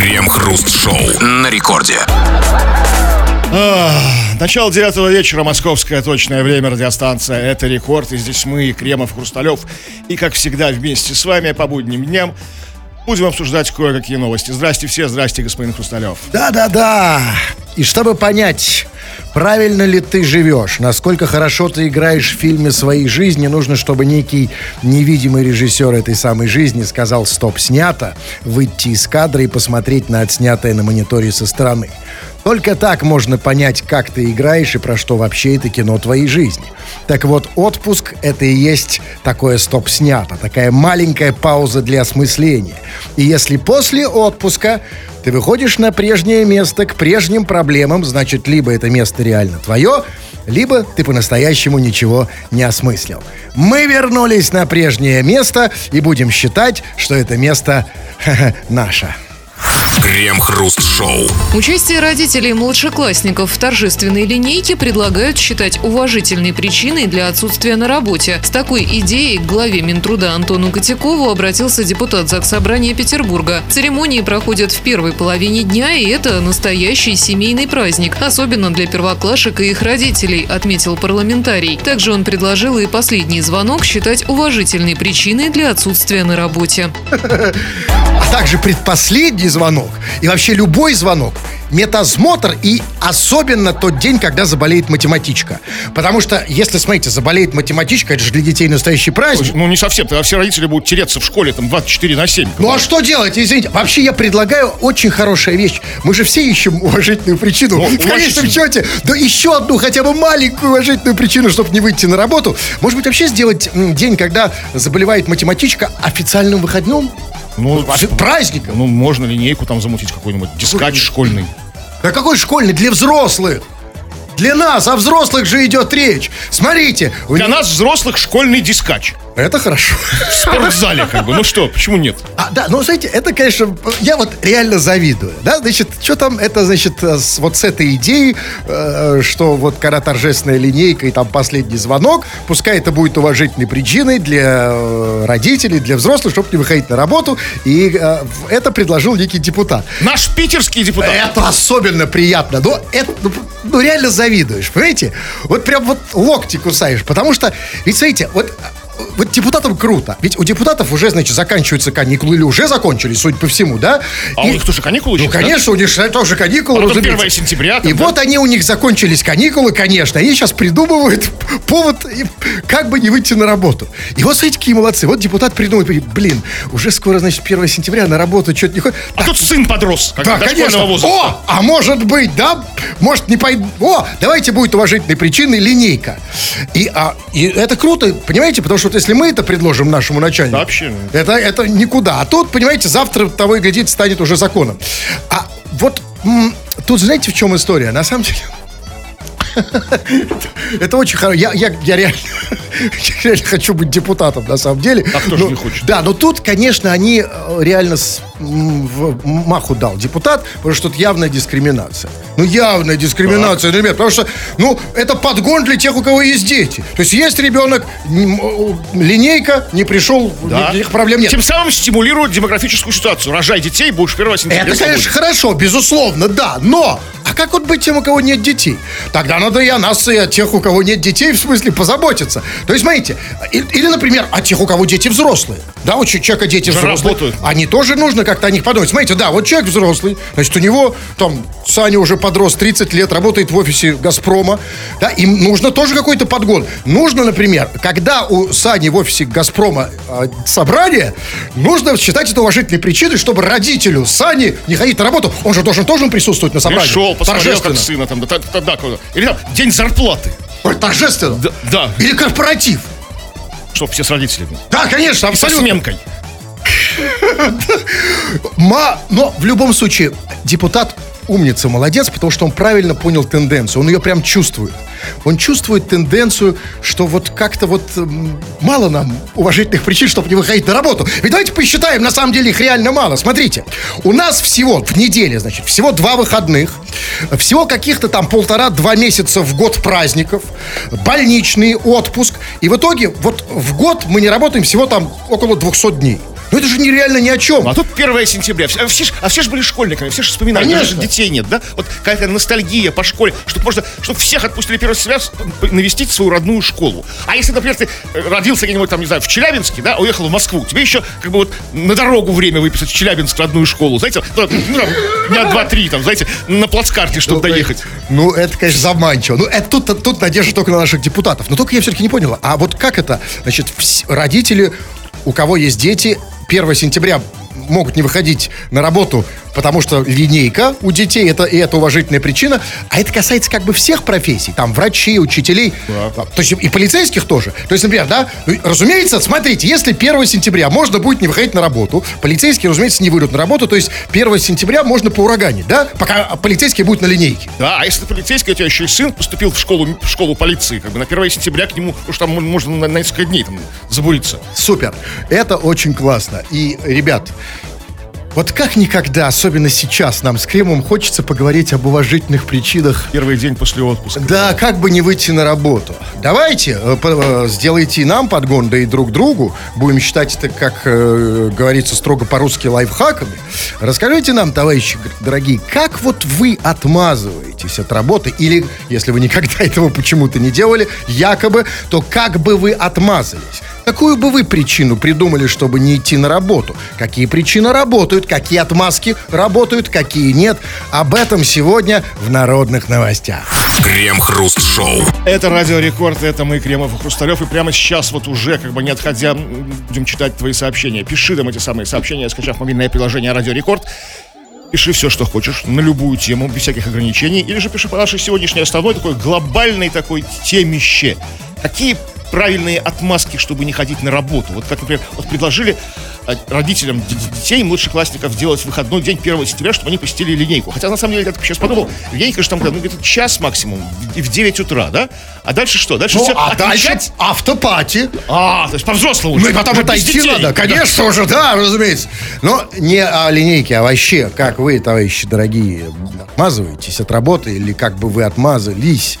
Крем-хруст-шоу на рекорде. Начало девятого вечера, московское точное время, радиостанция «Это рекорд». И здесь мы, Кремов, Хрусталев. И, как всегда, вместе с вами по будним дням будем обсуждать кое-какие новости. Здрасте все, здрасте, господин Хрусталев. Да-да-да. И чтобы понять, правильно ли ты живешь, насколько хорошо ты играешь в фильме своей жизни, нужно, чтобы некий невидимый режиссер этой самой жизни сказал «стоп, снято», выйти из кадра и посмотреть на отснятое на мониторе со стороны. Только так можно понять, как ты играешь и про что вообще это кино твоей жизни. Так вот, отпуск — это и есть такое стоп-снято, такая маленькая пауза для осмысления. И если после отпуска ты выходишь на прежнее место, к прежним проблемам, значит, либо это место реально твое, либо ты по-настоящему ничего не осмыслил. Мы вернулись на прежнее место и будем считать, что это место наше. Крем-хруст-шоу. Участие родителей младшеклассников в торжественной линейке предлагают считать уважительной причиной для отсутствия на работе. С такой идеей к главе Минтруда Антону Котякову обратился депутат Заксобрания Петербурга. Церемонии проходят в первой половине дня, и это настоящий семейный праздник, особенно для первоклашек и их родителей, отметил парламентарий. Также он предложил и последний звонок считать уважительной причиной для отсутствия на работе. А также предпоследний звонок и вообще любой звонок метасмотр и особенно тот день, когда заболеет математичка. Потому что, если, смотрите, заболеет математичка, это же для детей настоящий праздник. Ну, не совсем, тогда все родители будут тереться в школе там 24 на 7. Ну, а что делать, извините? Вообще, я предлагаю очень хорошая вещь. Мы же все ищем уважительную причину. Ну, в конечном счете, да еще одну хотя бы маленькую уважительную причину, чтобы не выйти на работу. Может быть, вообще сделать день, когда заболевает математичка, официальным выходным? Ну, Вообще, Праздником. ну, можно линейку там замутить какой-нибудь, дискач школьный. Да какой школьный? Для взрослых. Для нас, о взрослых же идет речь. Смотрите. Для них- нас, взрослых, школьный дискач. Это хорошо. В спортзале, как бы. Ну что, почему нет? А, да, ну, знаете, это, конечно, я вот реально завидую. Да, значит, что там, это, значит, э, с- вот с этой идеей, э, что вот когда торжественная линейка и там последний звонок, пускай это будет уважительной причиной для э, родителей, для взрослых, чтобы не выходить на работу. И э, это предложил некий депутат. Наш питерский депутат. Это особенно приятно. Но это, ну, ну, реально завидуешь, понимаете? Вот прям вот локти кусаешь. Потому что, ведь смотрите, вот вот депутатам круто. Ведь у депутатов уже, значит, заканчиваются каникулы или уже закончились, судя по всему, да? А у них тоже каникулы Ну, сейчас, да? конечно, у них же тоже каникулы, А разумеется. 1 сентября, там, И да? вот они у них закончились каникулы, конечно. Они сейчас придумывают повод, и как бы не выйти на работу. И вот смотрите, какие молодцы. Вот депутат придумал, блин, уже скоро, значит, 1 сентября на работу что-то не ходит. А тут сын подрос, как Да, конечно. возраста. О, а может быть, да? Может, не пойду. О, давайте будет уважительной причиной линейка. И, а, и это круто, понимаете? Потому что вот если мы это предложим нашему начальнику, Вообще. это, это никуда. А тут, понимаете, завтра того и глядит, станет уже законом. А вот м, тут знаете, в чем история? На самом деле... Это очень хорошо. Я, я, я, реально, я реально хочу быть депутатом, на самом деле. А кто же Ну, не хочет? Да, но тут, конечно, они э, реально с, в маху дал депутат, потому что тут явная дискриминация. Ну, явная дискриминация, ребят, потому что, ну, это подгон для тех, у кого есть дети. То есть есть ребенок, линейка, не пришел, Да. никаких проблем нет. Тем самым стимулирует демографическую ситуацию. Рожай детей, будешь 1 сентября Это, конечно, хорошо, безусловно, да, но... А как вот быть тем, у кого нет детей? Тогда надо и о нас, и о тех, у кого нет детей, в смысле, позаботиться. То есть, смотрите, или, например, о тех, у кого дети взрослые. Да, у человека дети взрослые. работают. Они тоже нужно как-то о них подумать. Смотрите, да, вот человек взрослый, значит, у него, там, Саня уже подрос 30 лет, работает в офисе «Газпрома», да, им нужно тоже какой-то подгон. Нужно, например, когда у Сани в офисе «Газпрома» э, собрание, нужно считать это уважительной причиной, чтобы родителю Сани не ходить на работу. Он же должен тоже присутствовать на собрании. Пришел, посмотрел, как сына там, да, да, куда. Или там, день зарплаты. Ой, Торжественно. Да, да. Или корпоратив. Чтоб все с родителями. Да, конечно, И со абсолютно. сменкой. Ма, но в любом случае депутат умница, молодец, потому что он правильно понял тенденцию. Он ее прям чувствует. Он чувствует тенденцию, что вот как-то вот мало нам уважительных причин, чтобы не выходить на работу. Ведь давайте посчитаем, на самом деле их реально мало. Смотрите, у нас всего в неделе, значит, всего два выходных, всего каких-то там полтора-два месяца в год праздников, больничный отпуск. И в итоге вот в год мы не работаем всего там около 200 дней. Ну это же нереально ни о чем. А тут 1 сентября. А все, а все же были школьниками, все же вспоминали. Конечно. Даже детей нет, да? Вот какая-то ностальгия по школе, чтобы можно, чтобы всех отпустили 1 сентября навестить свою родную школу. А если, например, ты э, родился где-нибудь там, не знаю, в Челябинске, да, уехал в Москву, тебе еще как бы вот на дорогу время выписать в Челябинск в родную школу, знаете, ну, ну, там, дня два-три, там, знаете, на плацкарте, чтобы доехать. Ну, это, конечно, заманчиво. Ну, это тут, тут надежда только на наших депутатов. Но только я все-таки не понял. А вот как это? Значит, родители, у кого есть дети, 1 сентября могут не выходить на работу, потому что линейка у детей, это, и это уважительная причина. А это касается как бы всех профессий. Там врачей, учителей, а, то есть и полицейских тоже. То есть, например, да, ну, разумеется, смотрите, если 1 сентября можно будет не выходить на работу, полицейские, разумеется, не выйдут на работу, то есть 1 сентября можно поураганить, да, пока полицейские будут на линейке. Да, а если ты полицейский, у тебя еще и сын поступил в школу, в школу полиции, как бы на 1 сентября к нему, что там можно на, на несколько дней там забуриться. Супер. Это очень классно. И, ребят, вот как никогда, особенно сейчас, нам с Кремом хочется поговорить об уважительных причинах Первый день после отпуска. да, как бы не выйти на работу. Давайте, э, э, сделайте и нам подгон, да и друг другу. Будем считать это, как э, говорится строго по-русски, лайфхаками. Расскажите нам, товарищи дорогие, как вот вы отмазываетесь от работы, или, если вы никогда этого почему-то не делали, якобы, то как бы вы отмазались? Какую бы вы причину придумали, чтобы не идти на работу? Какие причины работают, какие отмазки работают, какие нет? Об этом сегодня в народных новостях. Крем-хруст-шоу. Это Радио Рекорд, это мы, Кремов и Хрусталев. И прямо сейчас вот уже, как бы не отходя, будем читать твои сообщения. Пиши нам эти самые сообщения, скачав мобильное приложение Радио Рекорд. Пиши все, что хочешь, на любую тему, без всяких ограничений. Или же пиши по нашей сегодняшней основной такой глобальной такой темище. Какие правильные отмазки, чтобы не ходить на работу? Вот как, например, вот предложили э, родителям детей, младшеклассников сделать выходной день 1 сентября, чтобы они посетили линейку. Хотя, на самом деле, я так сейчас подумал, линейка же там ну, где-то час максимум, в- в 9 утра, да? А дальше что? Дальше Ну, все а дальше автопати. А, то есть по-взрослому Ну и потом отойти детей. надо, Да. конечно уже, да, разумеется. Но не о линейке, а вообще, как вы, товарищи дорогие, отмазываетесь от работы или как бы вы отмазались.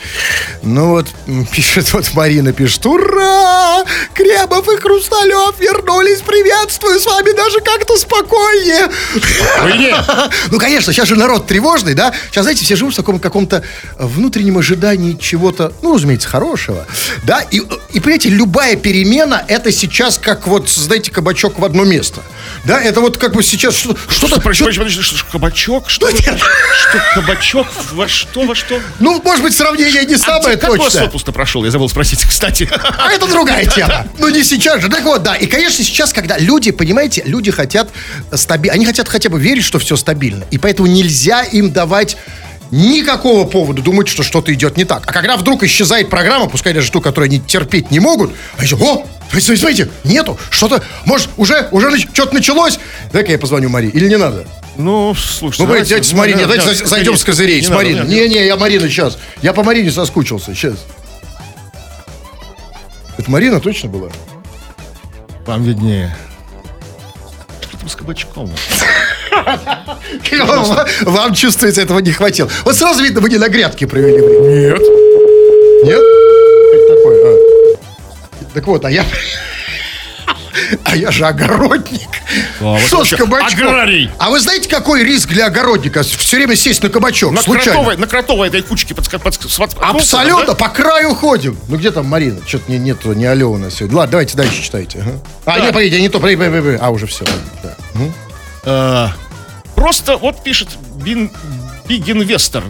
Ну вот, пишет вот Марина, пишет, ура! Кремов и Хрусталев вернулись, приветствую, с вами даже как-то спокойнее. Ну, конечно, сейчас же народ тревожный, да? Сейчас, знаете, все живут в таком каком-то внутреннем ожидании чего-то, ну, разумеется, хорошего, да? И, и понимаете, любая перемена, это сейчас как вот, знаете, кабачок в одно место. Да, это вот как бы сейчас что- что-то... Подожди, что- подожди, подожди, что, кабачок? Что, вы- что кабачок? Во что, во что? ну, может быть, сравнение не самое а как у вас точное. отпуск прошел? Я забыл спросить, кстати. А это другая тема. Ну, не сейчас же. Так вот, да. И, конечно, сейчас, когда люди, понимаете, люди хотят стабильно, они хотят хотя бы верить, что все стабильно. И поэтому нельзя им давать никакого повода думать, что что-то идет не так. А когда вдруг исчезает программа, пускай даже ту, которую они терпеть не могут, а еще, о, смотрите, смотрите, нету, что-то, может, уже, уже что-то началось. Дай-ка я позвоню Марии. Или не надо? Ну, слушай, Ну, давайте, давайте с Мариной, давайте за- зайдем с козырей, с Мариной. Не, Не-не, я Марина сейчас. Я по Марине соскучился, сейчас. Это Марина точно была? Вам виднее. Там с кабачком? Вам, чувствуется, этого не хватило. Вот сразу видно, вы не на грядке провели время. Нет. Нет? А. Так вот, а я... А я же огородник. А, вот Что с вообще кабачком? аграрий. А вы знаете, какой риск для огородника? Все время сесть на кабачок, На случайно. кротовой, на кротовой этой кучке под, под, под- под- Абсолютно, да? по краю ходим. Ну где там Марина? Что-то не, нету, не нас сегодня. Ладно, давайте дальше читайте. ага. А, Да. не, погодите, не то. погоди, погоди, погоди. А, уже все. Да. А, Просто, вот пишет Бин, Биг Инвестор.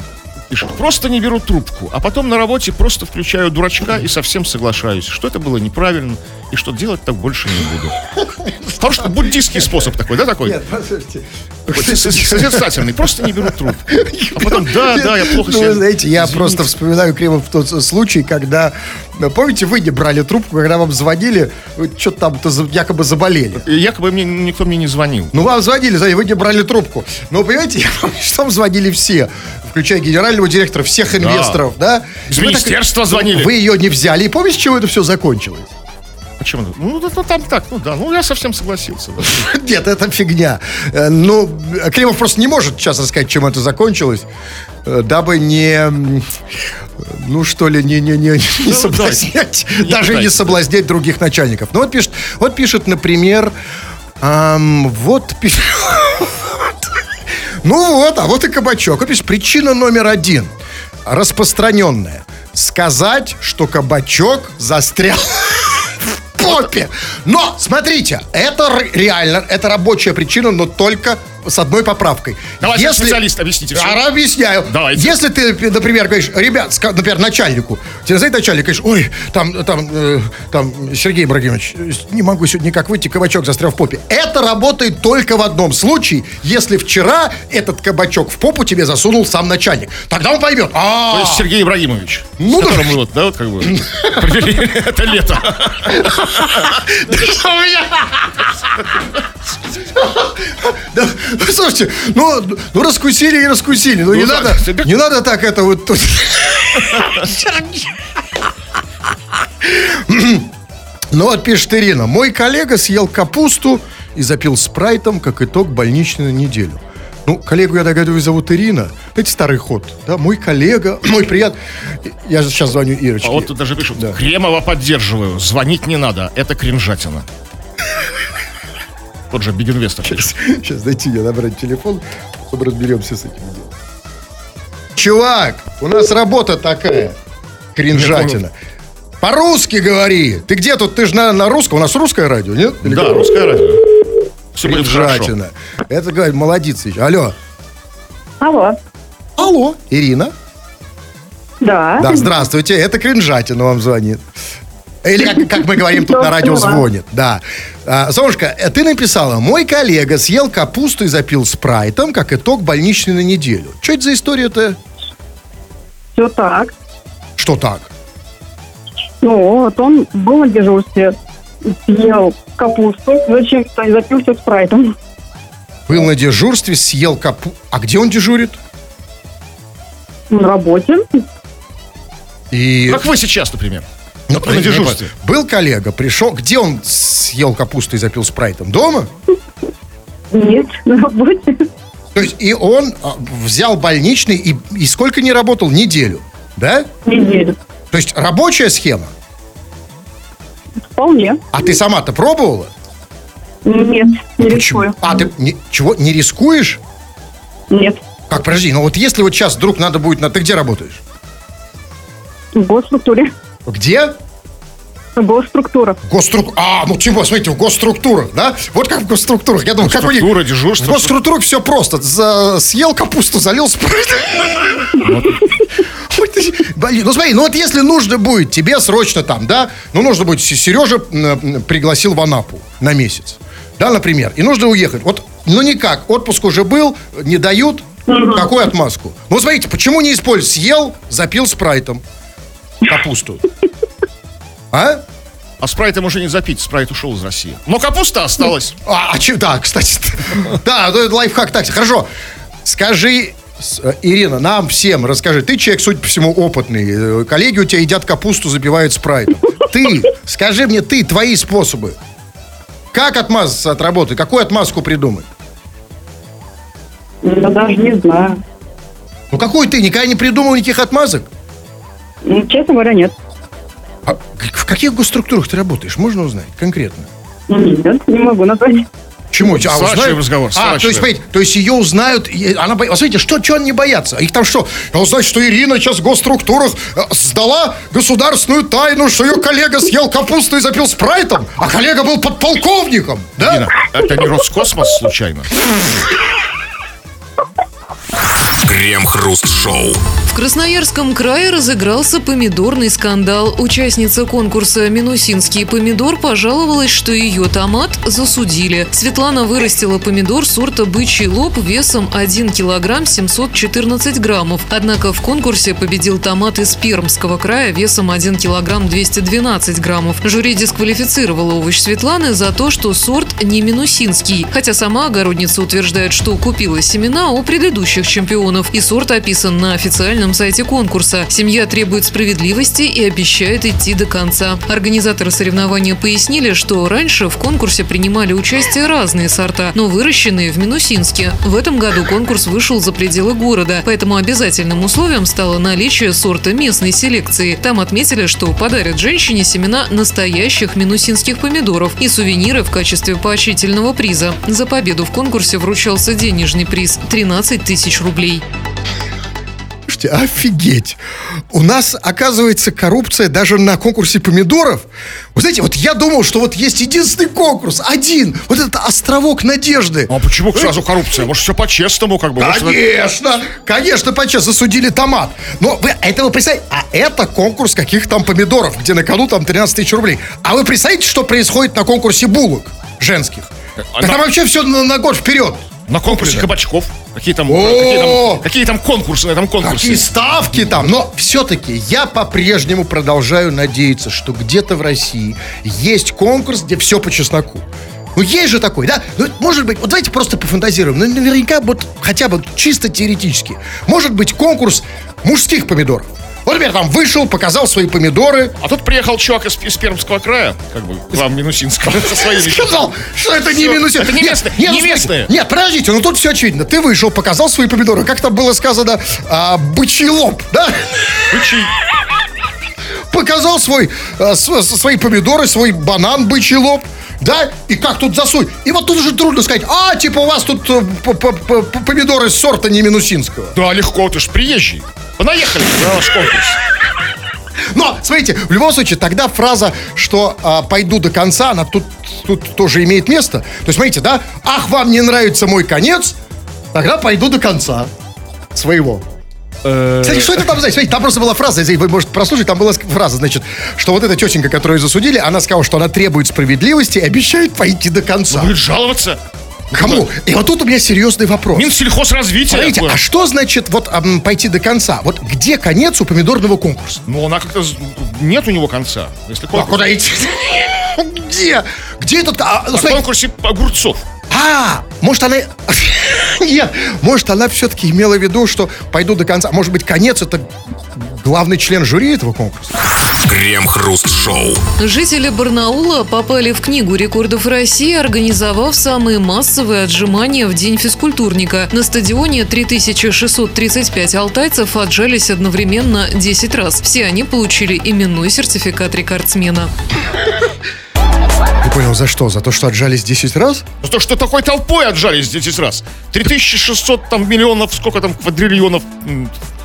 Пишет, просто не беру трубку, а потом на работе просто включаю дурачка и совсем соглашаюсь, что это было неправильно и что делать так больше не буду. Потому что буддийский способ такой, да, такой? послушайте. Со- со- Созерцательный, просто не беру трубку. А потом, да, да, я плохо Ну, себя... вы знаете, я просто вспоминаю, Кремов, тот случай, когда, ну, помните, вы не брали трубку, когда вам звонили, вы что-то там-то за- якобы заболели. Якобы мне никто мне не звонил. Ну, вам звонили, вы не брали трубку. Но, понимаете, я помню, что вам звонили все, включая генерального директора, всех инвесторов, да? Из Вы так- министерства звонили. Вы ее не взяли. И помните, чего это все закончилось? Почему? Ну, да, ну, там так, ну да, ну я совсем согласился. Нет, это фигня. Э, Ну, Кремов просто не может сейчас рассказать, чем это закончилось, э, дабы не, ну что ли, не, не, не, не Ну, соблазнять, не даже не соблазнять других начальников. Ну вот пишет, вот пишет, например, вот пи- Ну вот, а вот и кабачок. Вот пишет, причина номер один. Распространенная. Сказать, что кабачок застрял в попе. Но, смотрите, это реально, это рабочая причина, но только с одной поправкой. Давайте специалист, объясните всё. Я объясняю. Давайте. Если ты, например, говоришь, ребят, например, начальнику, тебе знаете, начальник, говоришь, ой, там, там, э, там, Сергей Ибрагимович, не могу сегодня никак выйти, кабачок застрял в попе. Это работает только в одном случае, если вчера этот кабачок в попу тебе засунул сам начальник. Тогда он поймет. То А, есть Сергей Ибрагимович. Ну, которым мы вот, да, вот как бы это лето. Да, слушайте, ну, ну раскусили и раскусили. Ну, не, так, надо, тебе- не надо так это вот тут. Ну вот пишет Ирина. Мой коллега съел капусту и запил спрайтом, как итог больничной на неделю. Ну, коллегу, я догадываюсь, зовут Ирина. Это старый ход. Да, мой коллега, мой приятель. Я же сейчас звоню Ирочке. А вот тут даже пишут, Да. Кремова поддерживаю, звонить не надо, это кринжатина. Тот же Бигинвестор. пишет. Сейчас дайте мне набрать телефон, чтобы разберемся с этим делом. Чувак, у нас работа такая. Кринжатина. По-русски говори. Ты где тут? Ты же на, на русском. У нас русское радио, нет? Или Да, как? русское радио. Все будет хорошо. Кринжатина. Это говорит, молодец. еще. Алло. Алло. Алло. Ирина? Да. Да, здравствуйте. Это Кринжатина вам звонит. Или, как, как мы говорим, тут на радио звонит. Да. А, Солнышко, э, ты написала, мой коллега съел капусту и запил спрайтом, как итог больничной на неделю. Что это за история-то? Все так. Что так? Ну, вот он был на дежурстве, съел капусту, зачем-то и запился спрайтом. Был на дежурстве, съел капу... А где он дежурит? На работе. И... Как вы сейчас, например. Ну, на дежурстве. Был коллега, пришел... Где он съел капусту и запил спрайтом? Дома? Нет, на работе. То есть и он а, взял больничный и, и сколько не работал? Неделю. Да? Неделю. То есть рабочая схема. Вполне. А ты сама-то пробовала? Нет, не Почему? рискую. А, ты не- чего, не рискуешь? Нет. Как, подожди, ну вот если вот сейчас вдруг надо будет... на- Ты где работаешь? В госструктуре. Где? Госструктура. Госструк... А, ну тем более, смотрите, в госструктурах, да? Вот как в госструктурах. Я думаю, как у них... Структура, дежурство. В госструктурах все просто. За- Съел капусту, залил спрайт. Блин, ну смотри, ну вот если нужно будет тебе срочно там, да, ну нужно будет, Сережа пригласил в Анапу на месяц, да, например, и нужно уехать. Вот, ну никак, отпуск уже был, не дают, какую отмазку? Ну смотрите, почему не использовать? Съел, запил спрайтом капусту. А? А спрайтом уже не запить, спрайт ушел из России. Но капуста осталась. А, а че, да, кстати. Да, ну, это лайфхак так. Хорошо. Скажи, э, Ирина, нам всем расскажи. Ты человек, судя по всему, опытный. Э, Коллеги у тебя едят капусту, запивают спрайтом. Ты, скажи мне, ты, твои способы. Как отмазаться от работы? Какую отмазку придумать? Я даже не знаю. Ну, какой ты? Никогда не придумал никаких отмазок? Ну, Честно говоря, нет. А в каких госструктурах ты работаешь? Можно узнать конкретно? Нет, не могу назвать. Чему? А, узнают? разговор, А, то есть, смотрите, то есть ее узнают, и она боится. Смотрите, что, что они боятся? Их там что? Он знает, что Ирина сейчас в госструктурах э, сдала государственную тайну, что ее коллега съел капусту и запил спрайтом, а коллега был подполковником, да? Ирина, это не Роскосмос случайно? Крем-хруст-шоу. В Красноярском крае разыгрался помидорный скандал. Участница конкурса «Минусинский помидор» пожаловалась, что ее томат засудили. Светлана вырастила помидор сорта «Бычий лоб» весом 1 килограмм 714 граммов. Однако в конкурсе победил томат из Пермского края весом 1 килограмм 212 граммов. Жюри дисквалифицировало овощ Светланы за то, что сорт не минусинский. Хотя сама огородница утверждает, что купила семена у предыдущих чемпионов. И сорт описан на официальном сайте конкурса. Семья требует справедливости и обещает идти до конца. Организаторы соревнования пояснили, что раньше в конкурсе принимали участие разные сорта, но выращенные в Минусинске. В этом году конкурс вышел за пределы города, поэтому обязательным условием стало наличие сорта местной селекции. Там отметили, что подарят женщине семена настоящих минусинских помидоров и сувениры в качестве поощрительного приза. За победу в конкурсе вручался денежный приз – 13 тысяч рублей. Слушайте, офигеть. У нас, оказывается, коррупция даже на конкурсе помидоров. Вы знаете, вот я думал, что вот есть единственный конкурс, один. Вот этот островок надежды. А почему сразу коррупция? Может, все по-честному, как бы? Может, Конечно, конечно, по-честному засудили томат. Но вы это вы представляете, а это конкурс каких там помидоров, где на кону там 13 тысяч рублей. А вы представляете, что происходит на конкурсе булок женских? А Да на- там вообще все на, на год вперед. На конкурсе кабачков. Какие там, какие там, какие там конкурсы на этом Какие конкурсе? ставки там. Но все-таки я по-прежнему продолжаю надеяться, что где-то в России есть конкурс, где все по чесноку. Ну, есть же такой, да? Ну, может быть, вот давайте просто пофантазируем. Ну, наверняка, вот хотя бы чисто теоретически. Может быть, конкурс мужских помидоров. Вот, например, там вышел, показал свои помидоры, А тут приехал чувак из, из Пермского края, как бы, к вам Минусинского, со своими. сказал, что это не Всё. минусин. Это не Нет, местные, нет, не ну, местные. Нет, подождите, ну тут все очевидно. Ты вышел, показал свои помидоры. Как там было сказано, а, бычий лоб, да? Бычий. показал свой, э, св- свои помидоры, свой банан, бычий лоб, да, и как тут засунуть. И вот тут уже трудно сказать, а, типа у вас тут э, помидоры сорта не минусинского. Да, легко, ты ж приезжий. Понаехали на наш конкурс. Но, смотрите, в любом случае, тогда фраза, что а, пойду до конца, она тут, тут тоже имеет место. То есть, смотрите, да, ах, вам не нравится мой конец, тогда пойду до конца своего. Кстати, что это там, знаете, смотрите, там просто была фраза, если вы можете прослушать, там была фраза, значит, что вот эта тетенька, которую засудили, она сказала, что она требует справедливости и обещает пойти до конца. Будет жаловаться. Кому? И вот тут у меня серьезный вопрос. Минсельхозразвитие. Смотрите, а что значит вот пойти до конца? Вот где конец у помидорного конкурса? Ну, она как-то... Нет у него конца. Если А конкурс... куда идти? Где? Где этот... а, смотрите, конкурсе огурцов. А, может она... Нет, может она все-таки имела в виду, что пойду до конца. Может быть, конец это главный член жюри этого конкурса? Крем-хруст-шоу. Жители Барнаула попали в Книгу рекордов России, организовав самые массовые отжимания в День физкультурника. На стадионе 3635 алтайцев отжались одновременно 10 раз. Все они получили именной сертификат рекордсмена. Не понял, за что? За то, что отжались 10 раз? За то, что такой толпой отжались 10 раз. 3600 там миллионов, сколько там квадриллионов.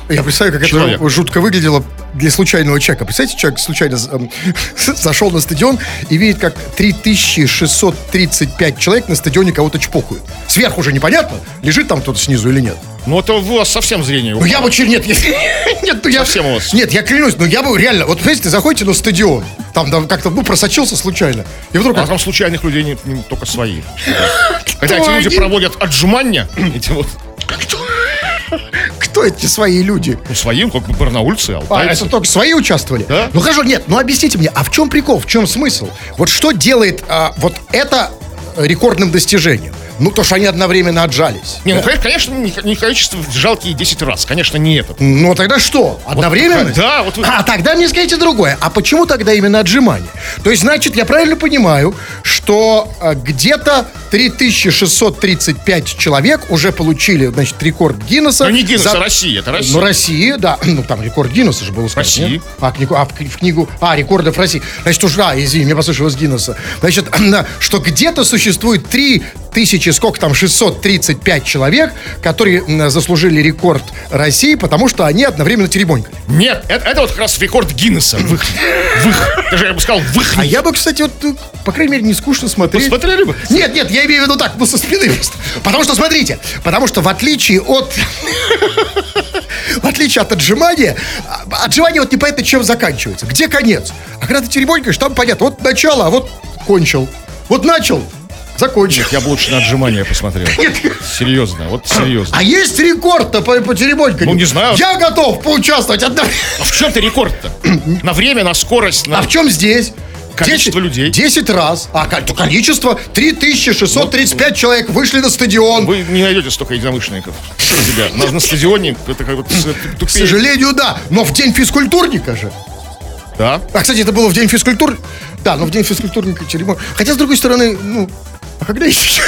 Я представляю, как Человек. это жутко выглядело для случайного человека. Представляете, человек случайно зашел на стадион и видит, как 3635 человек на стадионе кого-то чпокают. Сверху уже непонятно, лежит там кто-то снизу или нет. Ну, это у вас совсем зрение. Ну я бы чер- нет, я- нет, ну я Совсем у вас. Нет, я клянусь, ну я бы реально, вот понимаете, заходите на стадион, там, там как-то, ну, просочился случайно, и вдруг... А там случайных людей не, не только свои. Когда Кто эти люди проводят отжимания, эти вот, Кто эти свои люди? ну, своим, как бы барнаульцы, А, алтайцы. это только свои участвовали? Да. Ну хорошо, нет, ну объясните мне, а в чем прикол, в чем смысл? Вот что делает а, вот это рекордным достижением? Ну, то, что они одновременно отжались. Не, ну, конечно, не, не количество жалкие 10 раз. Конечно, не этот. Ну, тогда что? Одновременно? да, вот вы- А тогда мне скажите другое. А почему тогда именно отжимание? То есть, значит, я правильно понимаю, что э, где-то 3635 человек уже получили, значит, рекорд Гиннесса. Ну, не Гиннесса, за- Россия, это Россия. Ну, Россия, да. Ну, там рекорд Гиннесса же было сказано. России. нет? А, книгу, а в, в книгу... А, рекордов России. Значит, уж, а, извини, мне послышалось Гиннесса. Значит, что где-то существует 3000, сколько там, 635 человек, которые заслужили рекорд России, потому что они одновременно теребонькали. Нет, это, это вот как раз рекорд Гиннесса. В их, в их, даже я бы сказал, в их. А я бы, кстати, вот, э, по крайней мере, не скучно смотреть. Посмотрели бы? Нет, нет, я имею в виду так, ну, со спины просто. Потому что, смотрите, потому что в отличие от... В отличие от отжимания, а, отжимание вот непонятно чем заканчивается. Где конец? А когда ты теребонькаешь, там понятно, вот начало, а вот кончил. Вот начал, закончил. Я бы лучше на отжимания посмотрел. Серьезно, вот серьезно. А есть рекорд-то по, по теребоньканию? Ну, не знаю. Я готов поучаствовать. одно- А в чем ты рекорд-то? На время, на скорость, на... А в чем здесь? Количество людей. 10 раз. А ко- количество 3635 человек вышли на стадион. Вы не найдете столько единомышленников себя. На, на стадионе это как вот с- К тупее. сожалению, да. Но в день физкультурника же. Да. А, кстати, это было в день физкультур. Да, но в день физкультурника черемор. Хотя, с другой стороны, ну, а когда еще?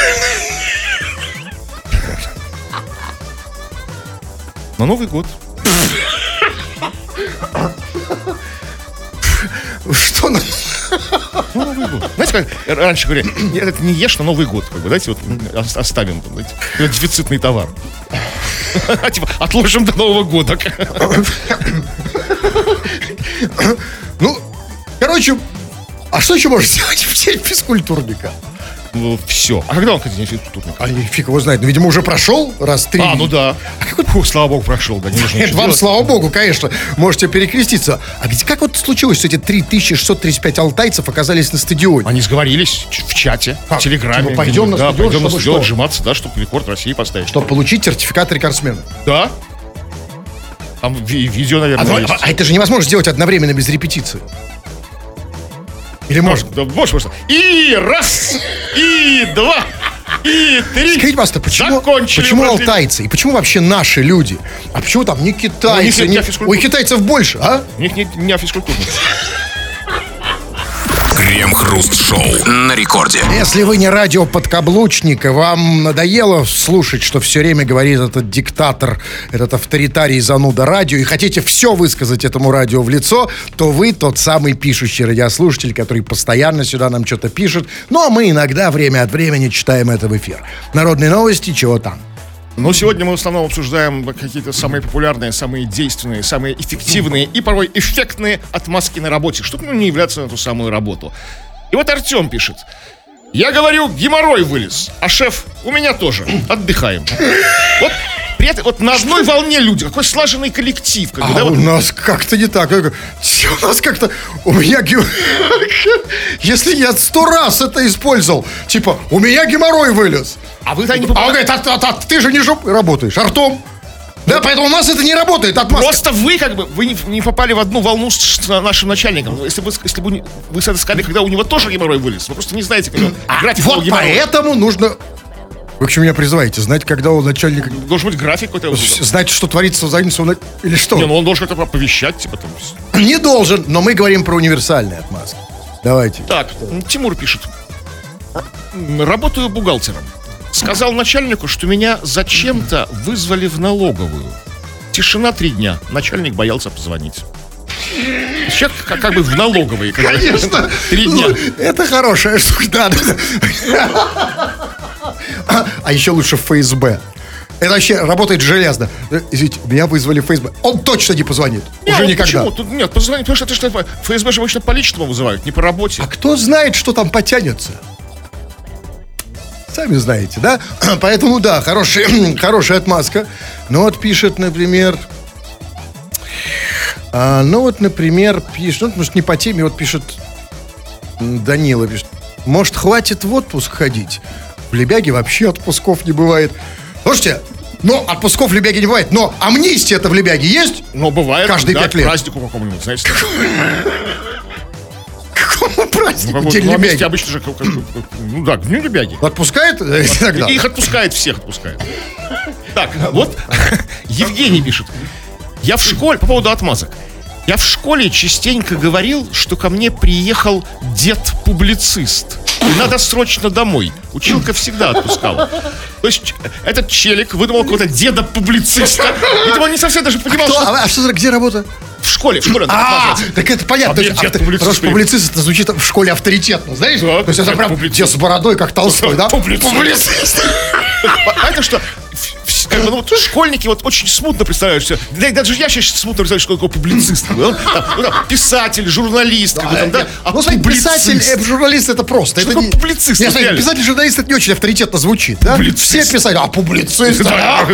На Новый год. Что на... Ну, Новый год. Знаете, как раньше говорили, «Нет, это не ешь на Новый год. Как бы, давайте вот ос- оставим знаете, это дефицитный товар. А, Типа, отложим до Нового года. Ну, короче, а что еще можно сделать в день физкультурника? Все. А когда он, кстати, физкультурника? А фиг его знает. Ну, видимо, уже прошел раз три. А, ну да. Фу, слава богу, прошел. Да, не нужно Нет, вам, делать. слава богу, конечно, можете перекреститься. А где, как вот случилось, что эти 3635 алтайцев оказались на стадионе? Они сговорились в чате, Как? в Телеграме. Типа, пойдем на да, стадион, пойдем на стадион что? отжиматься, да, чтобы рекорд России поставить. Чтобы получить сертификат рекордсмена. Да? Там ви- видео, А, наверное, ну, есть. а- а это же невозможно сделать одновременно без репетиции. Или можно? Может, да, можешь просто. И раз, и два, и три. Скажите, пожалуйста, почему, Закончили почему алтайцы и почему вообще наши люди? А почему там не Ну, китайцы? не не-. Ой, китайцев больше, а? У них не, не физкультурник. Крем-хруст-шоу на рекорде. Если вы не радиоподкаблучник, и вам надоело слушать, что все время говорит этот диктатор, этот авторитарий зануда радио, и хотите все высказать этому радио в лицо, то вы тот самый пишущий радиослушатель, который постоянно сюда нам что-то пишет. Ну, а мы иногда время от времени читаем это в эфир. Народные новости, чего там? Но сегодня мы в основном обсуждаем какие-то самые популярные, самые действенные, самые эффективные и порой эффектные отмазки на работе, чтобы ну, не являться на эту самую работу. И вот Артем пишет. Я говорю, геморрой вылез, а шеф, у меня тоже. Отдыхаем. Вот, при этом, вот на одной волне люди, какой слаженный коллектив. Как А да, у вот. нас как-то не так. Я говорю, «Чё, У нас как-то... У меня... Если я сто раз это использовал, типа, у меня геморрой вылез. А вы не А он говорит, а, а- а ты же не жоп... работаешь, а ртом. Да, поэтому у нас это не работает, отмазка. Просто вы как бы вы не, не попали в одну волну с, с нашим начальником. Если бы если бы вы это сказали, когда у него тоже геморрой вылез, вы просто не знаете, график его Вот геморроя. поэтому нужно... Вы к чему меня призываете? Знать, когда у начальника... Должен быть график какой-то. Знать, что творится в задницу на- или что? Не, ну он должен как-то оповещать, типа там. Не должен, но мы говорим про универсальные отмазки. Давайте. Так, Тимур пишет. Работаю бухгалтером. Сказал начальнику, что меня зачем-то вызвали в налоговую. Тишина три дня. Начальник боялся позвонить. Человек как, как бы в налоговой. когда- Конечно. Три дня. Ну, Это хорошая штука. А, а еще лучше в ФСБ. Это вообще работает железно. Извините, меня вызвали в ФСБ. Он точно не позвонит. Не, Уже ну никогда. Почему? Тут нет, позвони, потому что это что ФСБ же обычно по личному вызывают, не по работе. А кто знает, что там потянется? Сами знаете, да? Поэтому, да, хороший, хорошая отмазка. Ну вот пишет, например... а, ну вот, например, пишет... Ну, может, не по теме, вот пишет Данила, пишет. Может, хватит в отпуск ходить? В Лебяге вообще отпусков не бывает. Слушайте, ну, отпусков в Лебяге не бывает, но амнистия это в Лебяге есть? Но бывает, Каждые да, пять лет. празднику какому-нибудь, знаете. Какому Ну, празднику? какой- День ну, Лебяги? обычно же, ну да, к дню Лебяги. Отпускает э? Их отпускает, всех отпускает. Так, вот Евгений пишет. Я в школе, по поводу отмазок. Я в школе частенько говорил, что ко мне приехал дед-публицист. И надо срочно домой. Училка всегда отпускала. То есть этот челик выдумал какого-то деда-публициста. Видимо, он не совсем даже понимал, Кто? что А, а что за- где работа? в школе, в школе А, так это понятно. А Потому что привет. публицист это звучит в школе авторитетно, знаешь? То есть это прям дед с бородой, как Толстой, да? Публицист. Понятно, что в- в- как бы, ну, вот школьники вот очень смутно представляют все. Да, даже я сейчас смутно представляю, что такое публицист. ну, там, ну, там, писатель, журналист, как бы, там, да, а Ну, публицист. писатель, э, журналист это просто. Что это такое публицист, Нет, реально? писатель, журналист это не очень авторитетно звучит, да? Публицист. Все писатели, а публицист, Да, а?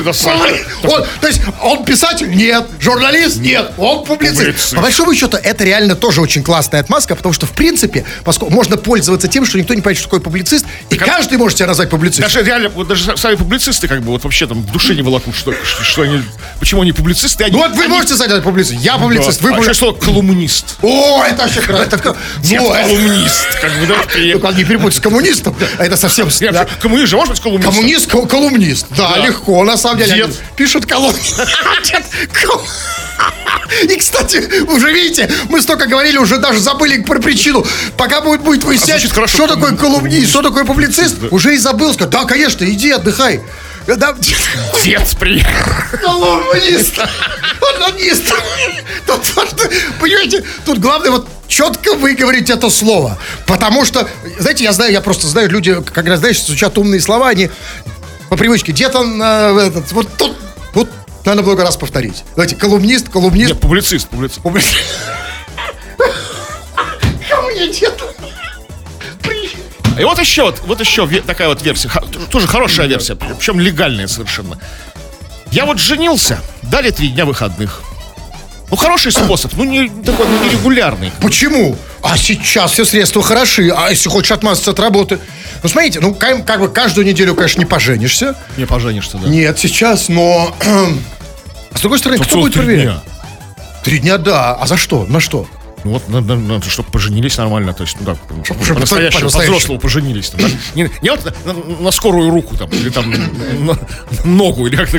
Он- То есть он писатель? Нет. Журналист? Нет. Он публицист. Публицист. По большому счету, это реально тоже очень классная отмазка, потому что, в принципе, поскольку можно пользоваться тем, что никто не понимает, что такое публицист, и каждый может себя назвать публицистом. Даже реально, вот даже сами публицисты, как бы, вот вообще там в душе заключение волокут, что, что они... Почему они публицисты? Они, Ну вот вы они- можете сказать публицист. Я публицист, Да. вы А публицист. еще слово колумнист. О, это вообще хорошо. Это колумнист. Как бы, да, Ну, не перепутать с коммунистом. А Это совсем... Коммунист же может быть колумнист? Коммунист, ко- колумнист. Да, легко, на самом деле. Пишут колумнист. И, кстати, уже видите, мы столько говорили, уже даже забыли про причину. Пока будет, будет выяснять, звучит хорошо, что такое колумнист. колумнист, что такое публицист, уже и забыл. Сказать, да, конечно, иди отдыхай. Да, Дед приехал. Колумнист! Колумнист! Тут понимаете, тут главное вот четко выговорить это слово. Потому что, знаете, я знаю, я просто знаю, люди, когда, знаешь, звучат умные слова, они по привычке, где-то на этот, вот тут, вот надо много раз повторить. Давайте, колумнист, колумнист. Нет, публицист, публицист. публицист. Ко мне где-то. И вот еще вот, вот еще такая вот версия, тоже хорошая версия, причем легальная совершенно. Я вот женился, дали три дня выходных. Ну, хороший способ, ну, не такой, ну, нерегулярный. Почему? А сейчас все средства хороши. А если хочешь отмазаться от работы? Ну, смотрите, ну, как, как бы каждую неделю, конечно, не поженишься. Не поженишься, да. Нет, сейчас, но... С другой стороны, Тут кто будет проверять? дня. Три дня, да. А за что? На что? Ну вот, надо, надо, чтобы поженились нормально, то есть, ну да, чтобы по-настоящему, по-взрослому поженились. там, да. Не, не вот на, на- на скорую руку там, или там на, на ногу, или как-то.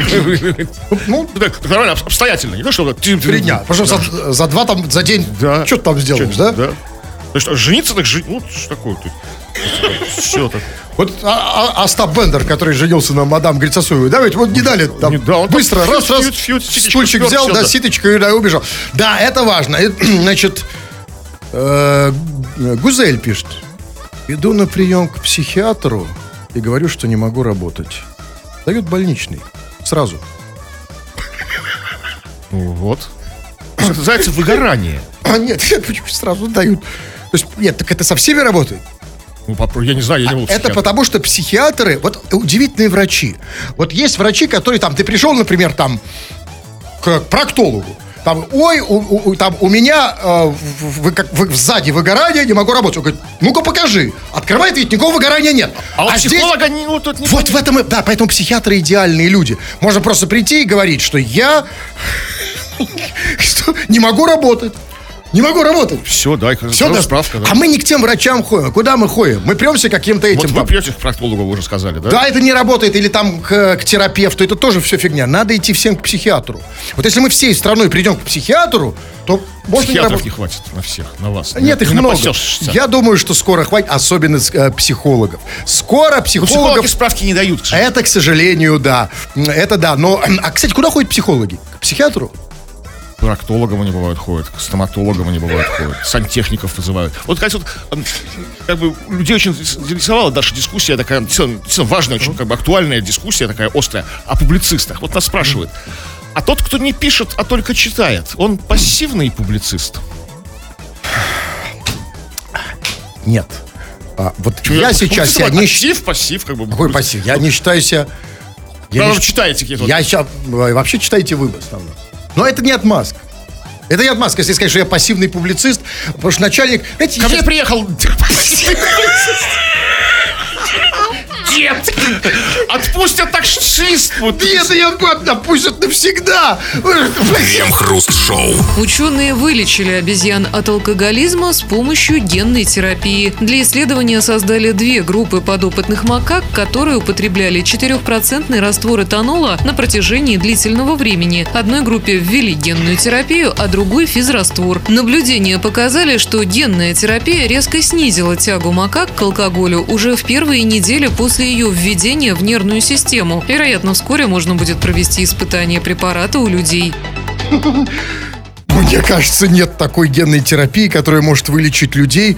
Ну, Ну, так, нормально, об- обстоятельно. Не то, что... три дня. Потому что за, за два там, за день, Да. что ты там сделаешь, да? Да. То есть, жениться так жить, ну, что такое тут? Все так. Вот а, а- Остап Бендер, который женился на мадам Грицасуевой, да, ведь вот не дали там Не, да, быстро, фьют, раз, раз, фьют, фьют, ситечко стульчик впёр, взял, да, да. ситочку и да, убежал. Да, это важно. Значит, э, Гузель пишет. Иду на прием к психиатру и говорю, что не могу работать. Дают больничный. Сразу. Ну, вот. Называется выгорание. А нет, почему сразу дают? То есть, нет, так это со всеми работает. Ну, попро- я не знаю, я не был Это потому, что психиатры, вот удивительные врачи. Вот есть врачи, которые там, ты пришел, например, там, к проктологу. Там, ой, у, у- у- там, у меня э, вы, как, вы- сзади выгорание, не могу работать. Он говорит, ну-ка покажи. Открывает, ведь никакого выгорания нет. А, у здесь- психолога не, ну, тут не Вот в этом, и- да, поэтому психиатры идеальные люди. Можно просто прийти и говорить, что я не могу работать. Не могу работать. Все, дай Все, да. справка. Да. А мы не к тем врачам ходим. Куда мы ходим? Мы премся каким-то этим. вот вы там. придете к проктологу, вы уже сказали, да? Да, это не работает, или там к, к терапевту, это тоже все фигня. Надо идти всем к психиатру. Вот если мы всей страной придем к психиатру, то можно не Психиатров работать. не хватит на всех, на вас. Нет, их Не много. Я думаю, что скоро хватит, особенно э, психологов. Скоро Ну, психологов... психологи справки не дают, к. Это, к сожалению, да. Это да. Но, а, кстати, куда ходят психологи? К психиатру? К проктологам они бывают ходят, к стоматологам они бывают ходят, сантехников вызывают. Вот, кстати, вот, м, как бы людей очень заинтересовала наша дискуссия такая, действительно, важная, очень как бы актуальная дискуссия такая острая о публицистах. Вот нас спрашивают, а тот, кто не пишет, а только читает, он пассивный публицист? Нет. А, вот я сейчас себя не считаю... Пассив, как бы. Какой пассив? Я не считаю себя... Я не читаете какие-то... Я сейчас вообще читаете вы в основном. Но это не отмазка. Это не отмазка, если сказать, что я пассивный публицист, потому что начальник... Знаете, Ко мне сейчас- приехал Дед! Отпустят так свист! Вот. Нет, я отпустят навсегда. Крем-хруст-шоу. Ученые вылечили обезьян от алкоголизма с помощью генной терапии. Для исследования создали две группы подопытных макак, которые употребляли 4% раствор этанола на протяжении длительного времени. Одной группе ввели генную терапию, а другой – физраствор. Наблюдения показали, что генная терапия резко снизила тягу макак к алкоголю уже в первые недели после ее введения в нервную систему. Вероятно, вскоре можно будет провести испытание препарата у людей. Мне кажется, нет такой генной терапии, которая может вылечить людей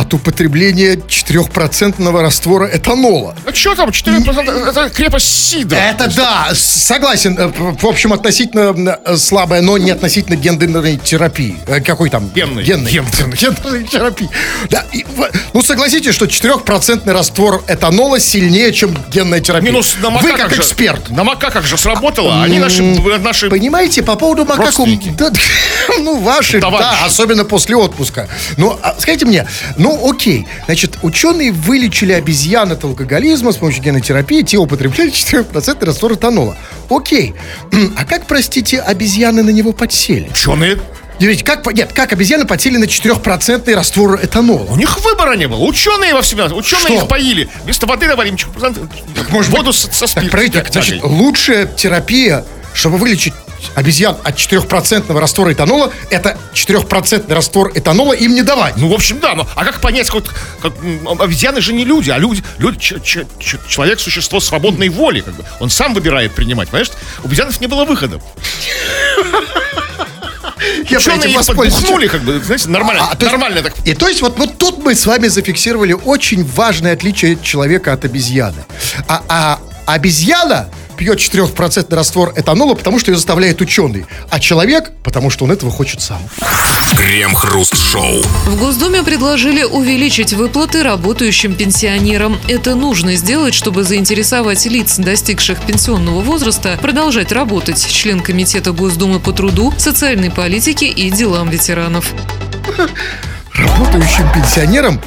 от употребления 4% раствора этанола. А что там, 4%? Это крепость Сидра. Это да, согласен. Э, В общем, относительно э, слабая, но не относительно гендерной терапии. Э, Какой там? Генной. Генной. Гендерной терапии. Да, и ну, согласитесь, что 4% раствор этанола сильнее, чем генная терапия. Минус на Вы как же- эксперт. На макаках же сработало. Они наши... наши... Понимаете, по поводу. Родственники. Да, ну, ваши, Товарищи. да, особенно после отпуска. Ну, а скажите мне, ну, Ну, окей. Значит, ученые вылечили обезьян от алкоголизма с помощью генотерапии, те употребляли 4% раствор этанола. Окей. А как, простите, обезьяны на него подсели? Ученые. Ведь как, нет, как обезьяны подсели на 4% раствор этанола? У них выбора не было. Ученые во всем. Ученые Что? их поили. Вместо воды давали им чё- может воду быть- со, со Так, спиртом. пройдите, значит, лучшая терапия, чтобы вылечить обезьян от 4% раствора этанола, это 4% раствор этанола им не давать. Ну, в общем, да, но а как понять, вот, как, обезьяны же не люди, а люди, люди ч- ч- ч- человек существо свободной воли, как бы. Он сам выбирает принимать, понимаешь? У обезьянов не было выхода. Я Ученые их подбухнули, как бы, знаете, нормально, А, есть- нормально так. И то есть вот, вот тут мы с вами зафиксировали очень важное отличие человека от обезьяны. А, а обезьяна пьет 4% раствор этанола, потому что ее заставляет ученый. А человек, потому что он этого хочет сам. Крем-хруст-шоу. В Госдуме предложили увеличить выплаты работающим пенсионерам. Это нужно сделать, чтобы заинтересовать лиц, достигших пенсионного возраста, продолжать работать. Член Комитета Госдумы по труду, социальной политике и делам ветеранов. Работающим пенсионерам,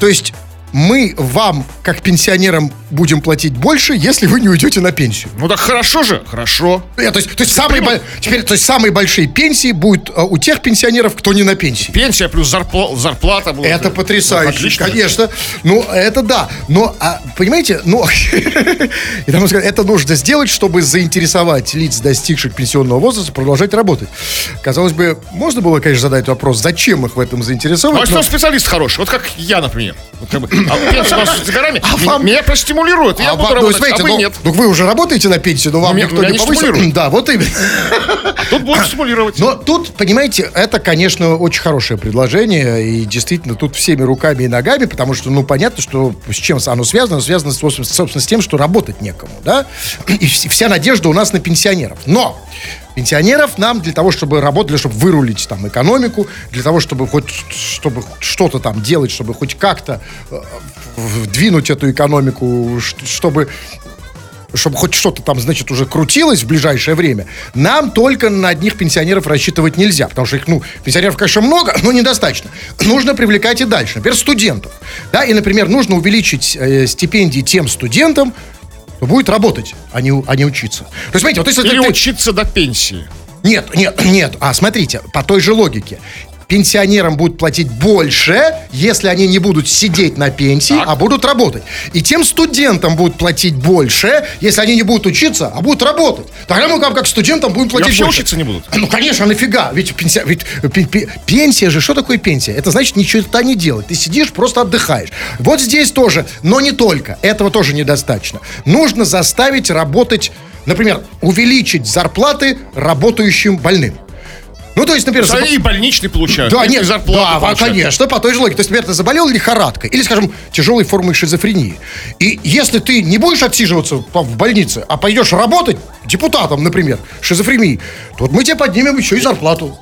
то есть мы вам, как пенсионерам, будем платить больше, если вы не уйдете на пенсию. Ну так хорошо же, хорошо. Э, То есть, то есть, самые, бо- теперь, то есть самые большие пенсии будут э, у тех пенсионеров, кто не на пенсии. Пенсия плюс зарпла- зарплата. будет. Это потрясающе, Отлично. конечно. Ну, это да. Но, а, понимаете, ну, это нужно сделать, чтобы заинтересовать лиц, достигших пенсионного возраста, продолжать работать. Казалось бы, можно было, конечно, задать вопрос, зачем их в этом Ну, а заинтересовать. что но- специалист хороший? Вот как я, например. Вот как бы, а пенсия у вас за горами, А вам- меня простимулирует, и я А буду вам- ну, работать, смотрите, а вы ну, нет. ну, вы уже работаете на пенсию, но вам Меня- никто меня не повысил. стимулирует. Да, вот именно. Тут будут стимулировать. Но тут, понимаете, это, конечно, очень хорошее предложение, и действительно тут всеми руками и ногами, потому что, ну, понятно, что с чем оно связано, Оно связано, собственно, с тем, что работать некому, да, и вс- вся надежда у нас на пенсионеров. Но пенсионеров нам для того, чтобы работать, чтобы вырулить там экономику, для того, чтобы хоть чтобы что-то там делать, чтобы хоть как-то э, двинуть эту экономику, чтобы чтобы хоть что-то там, значит, уже крутилось в ближайшее время, нам только на одних пенсионеров рассчитывать нельзя. Потому что их, ну, пенсионеров, конечно, много, но недостаточно. Нужно привлекать и дальше. Например, студентов. Да, и, например, нужно увеличить э, стипендии тем студентам, кто будет работать, а не, а не учиться. То есть, смотрите, вот если Или ты- учиться до пенсии. нет, нет, нет. А смотрите, по той же логике. Пенсионерам будут платить больше, если они не будут сидеть на пенсии, Так. а будут работать. И тем студентам будут платить больше, если они не будут учиться, а будут работать. Тогда мы как, как студентам будем платить вообще больше. учиться не будут. Ну, конечно, нафига? Ведь, пенсия, ведь пе- пе- пенсия же, что такое пенсия? Это значит ничего не делать. Ты сидишь, просто отдыхаешь. Вот здесь тоже, но не только. Этого тоже недостаточно. Нужно заставить работать, например, увеличить зарплаты работающим больным. Ну, то есть, например... Они и больничный получают. Да, нет, зарплату да, получают. конечно, по той же логике. То есть, например, ты заболел лихорадкой или, скажем, тяжелой формой шизофрении. И если ты не будешь отсиживаться в больнице, а пойдешь работать депутатом, например, шизофрении, то вот мы тебе поднимем еще и зарплату.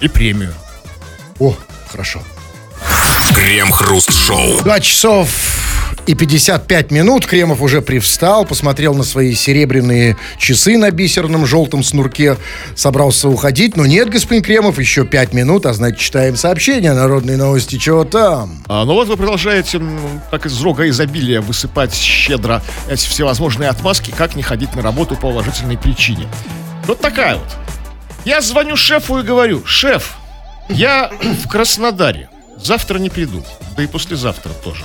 И премию. О, хорошо. Крем-хруст-шоу. 2 часов и 55 минут. Кремов уже привстал, посмотрел на свои серебряные часы на бисерном желтом снурке. Собрался уходить, но нет, господин Кремов, еще 5 минут, а значит, читаем сообщения, народные новости, чего там. А, ну вот вы продолжаете так из рога изобилия высыпать щедро эти всевозможные отмазки, как не ходить на работу по уважительной причине. Вот такая вот. Я звоню шефу и говорю, шеф, я в Краснодаре, завтра не приду, да и послезавтра тоже.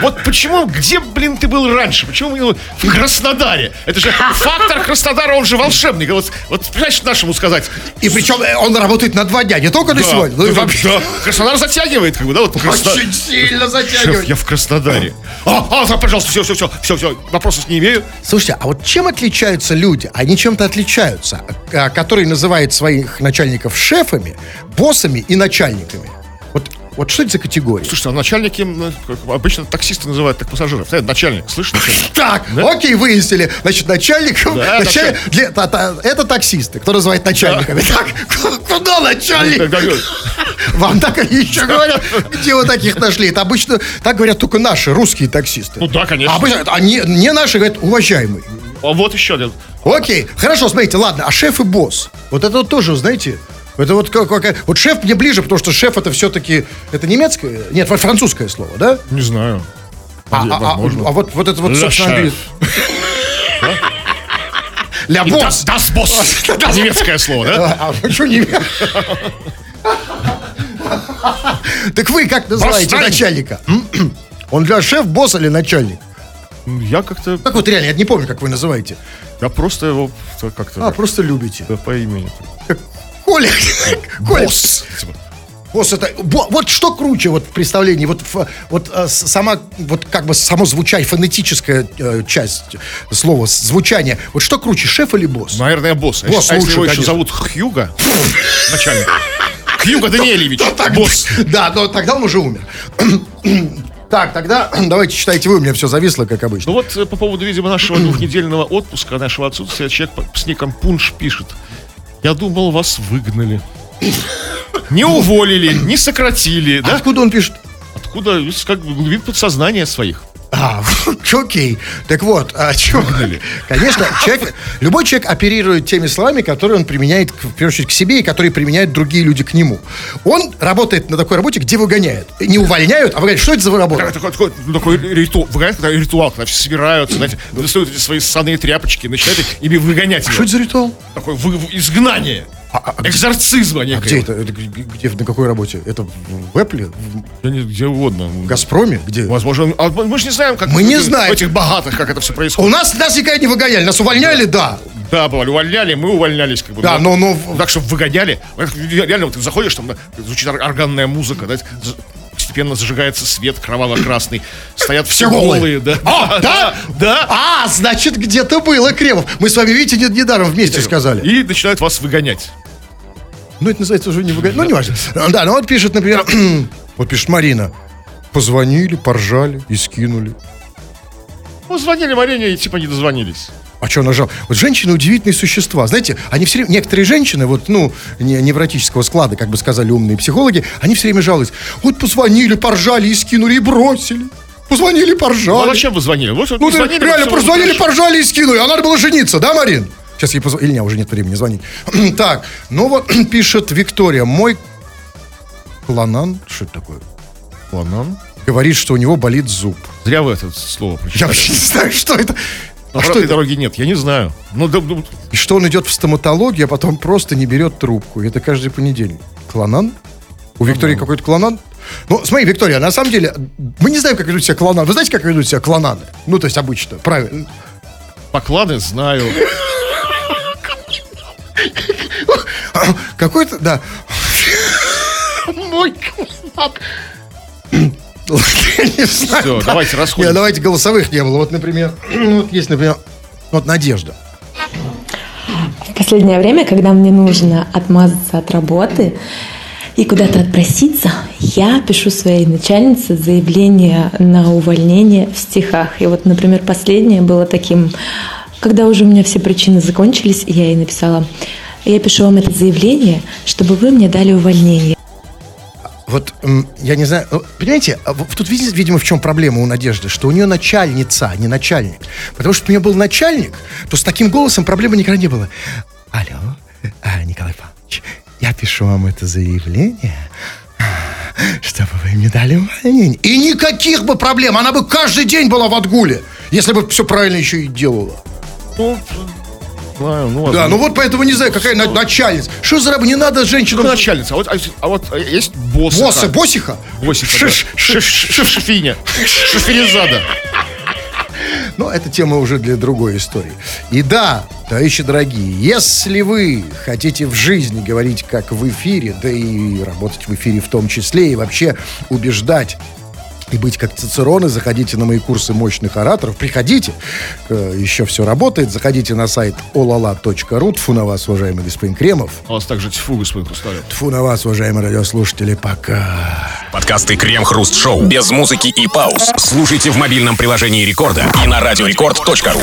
Вот почему, где, блин, ты был раньше? Почему в Краснодаре? Это же фактор Краснодара, он же волшебный. Вот, вот понимаешь, нашему сказать. И причем э, он работает на два дня, не только на Да, сегодня. но и вообще. да. Краснодар затягивает, как бы, да? Вот Краснодар- Очень сильно Шеф, затягивает. я в Краснодаре. А, а, пожалуйста, все, все, все, все, все, вопросов не имею. Слушайте, а вот чем отличаются люди? Они чем-то отличаются, а, которые называют своих начальников шефами, боссами и начальниками. Вот, что это за категория? Слушайте, а начальники, как обычно таксисты называют так пассажиров. Э, начальник, слышишь? Так, окей, выяснили. Значит, начальником... Да, началь- начальник. для- та- та- это таксисты, кто называет начальниками. Так, куда начальник? Да, да, да. Вам так они еще говорят. Где вы таких нашли? Это обычно так говорят только наши, русские таксисты. Ну да, конечно. А обычно, а не, не наши говорят, уважаемый. А вот еще один. Окей, хорошо, смотрите, ладно, а шеф и босс? Вот это вот тоже, знаете, Это вот как, как- вот шеф мне ближе, потому что шеф это все-таки это немецкое, нет, фр- французское слово, да? Не знаю. А, а- а- а вот вот это вот собственно английское. Ля босс. Das Boss. Немецкое слово, да? А, а что не... Так вы как называете начальника? Он для шеф, босс или начальник? Я как-то... Как вот реально, я не помню, как вы называете. Я просто его как-то... А, просто любите. да, по имени. Как Коля. Коля. Босс. Босс это... бо- Вот что круче вот в представлении, вот, вот э, сама, вот как бы само звучание, фонетическая э, часть слова, звучание. Вот что круче, шеф или босс? Наверное, босс. А Босс если лучше, его еще конечно. зовут Хьюга, начальник. Хьюга Даниэлевич, босс. Да, но тогда он уже умер. Так, тогда давайте читайте вы, у меня все зависло, как обычно. Ну вот э, по поводу, видимо, нашего двухнедельного отпуска, нашего отсутствия, человек с ником Пунш пишет. Я думал, вас выгнали. Не уволили, не сократили, да? Откуда он пишет? Откуда? Как бы глубин подсознания своих. А, окей. Так вот, а чё? Конечно, человек, любой человек оперирует теми словами, которые он применяет, в первую очередь, к себе, и которые применяют другие люди к нему. Он работает на такой работе, где выгоняют. Не увольняют, а выгоняют. Что это за работа? Такой, такой, ну, такой ритуал, выгоняют, когда ритуал, когда все собираются, знаете, достают эти свои ссаные тряпочки, начинают ими выгонять Что его. это за ритуал? Такое вы- изгнание. А- а Экзорцизма А некоего. где это? Это где, на какой работе? Это в Apple? Да не, где угодно. В Газпроме? Где? Возможно, а мы же не знаем, как Мы не знаем. в этих богатых, как это все У происходит. нас, нас никогда не выгоняли. Нас увольняли, да. Да, бывали, увольняли, мы увольнялись, как бы. Да, но- но- Так что выгоняли. Реально, вот ты заходишь, там звучит ор- органная музыка, да, постепенно зажигается свет кроваво-красный, стоят все голые. да. А, да? Да. А, значит, где-то было, Кремов. Мы с вами, видите, не- недаром вместе сказали. И начинают вас выгонять. Ну, это называется уже не выгонять. Ну, не важно. Да, ну вот пишет, например, вот пишет Марина. Позвонили, поржали и скинули. Ну, звонили Марине и типа не дозвонились. А что нажал? Вот женщины удивительные существа. Знаете, они все время, некоторые женщины, вот, ну, не- невротического склада, как бы сказали умные психологи, они все время жалуются. Вот позвонили, поржали и скинули, и бросили. Позвонили, Ну, а поржали. зачем вы звонили? Вот, вот Ну, ты звонили, реально, позвонили, хорошо. поржали и скинули. А надо было жениться, да, Марин? Сейчас ей позвоню. Или нет, уже нет времени звонить. так, ну вот пишет Виктория. Мой кланан, что это такое? Ладно. Говорит, что у него болит зуб. Зря вы это слово Я прочитали. вообще не знаю, что это. А что это? дороги нет, я не знаю. Ну, да, ну, И что он идет в стоматологию, а потом просто не берет трубку. И это каждый понедельник. Кланан? У Виктории какой-то кланан? Ну, смотри, Виктория, на самом деле, мы не знаем, как ведут себя клананы. Вы знаете, как ведут себя клананы? Ну, то есть обычно, правильно. поклады знаю. Какой-то, да. Мой кланан. Не знаю. Да. давайте расходимся. Не, давайте голосовых не было. Вот, например, ну, вот есть, например, вот Надежда. В последнее время, когда мне нужно отмазаться от работы и куда-то отпроситься, я пишу своей начальнице заявление на увольнение в стихах. И вот, например, последнее было таким, когда уже у меня все причины закончились, я ей написала, я пишу вам это заявление, чтобы вы мне дали увольнение. Вот, я не знаю, ну, понимаете, а тут, видимо, в чем проблема у Надежды, что у нее начальница, а не начальник. Потому что у нее был начальник, то с таким голосом проблемы никогда не было. Алло, а, Николай Павлович, я пишу вам это заявление, а, чтобы вы мне дали увольнение. И никаких бы проблем, она бы каждый день была в отгуле, если бы все правильно еще и делала. Знаю, ну, Да, ну вот поэтому не знаю, какая на- начальница. Что за раб- не надо женщинам... Ну, начальница. А вот, а, а вот а есть босс. Босса, да. Шиш- шиш- Шифиня. Шиферезада. Но это тема уже для другой истории. И да, товарищи дорогие, если вы хотите в жизни говорить как в эфире, да и работать в эфире в том числе, и вообще убеждать и быть как Цицероны, заходите на мои курсы мощных ораторов, приходите, э, еще все работает, заходите на сайт olala.ru, тфу на вас, уважаемый господин Кремов, А у вас также тьфу, господин Хрусталев. тфу на вас, уважаемые радиослушатели, пока. Подкасты Крем-Хруст Шоу без музыки и пауз. Слушайте в мобильном приложении Рекорда и на радиорекорд.ру.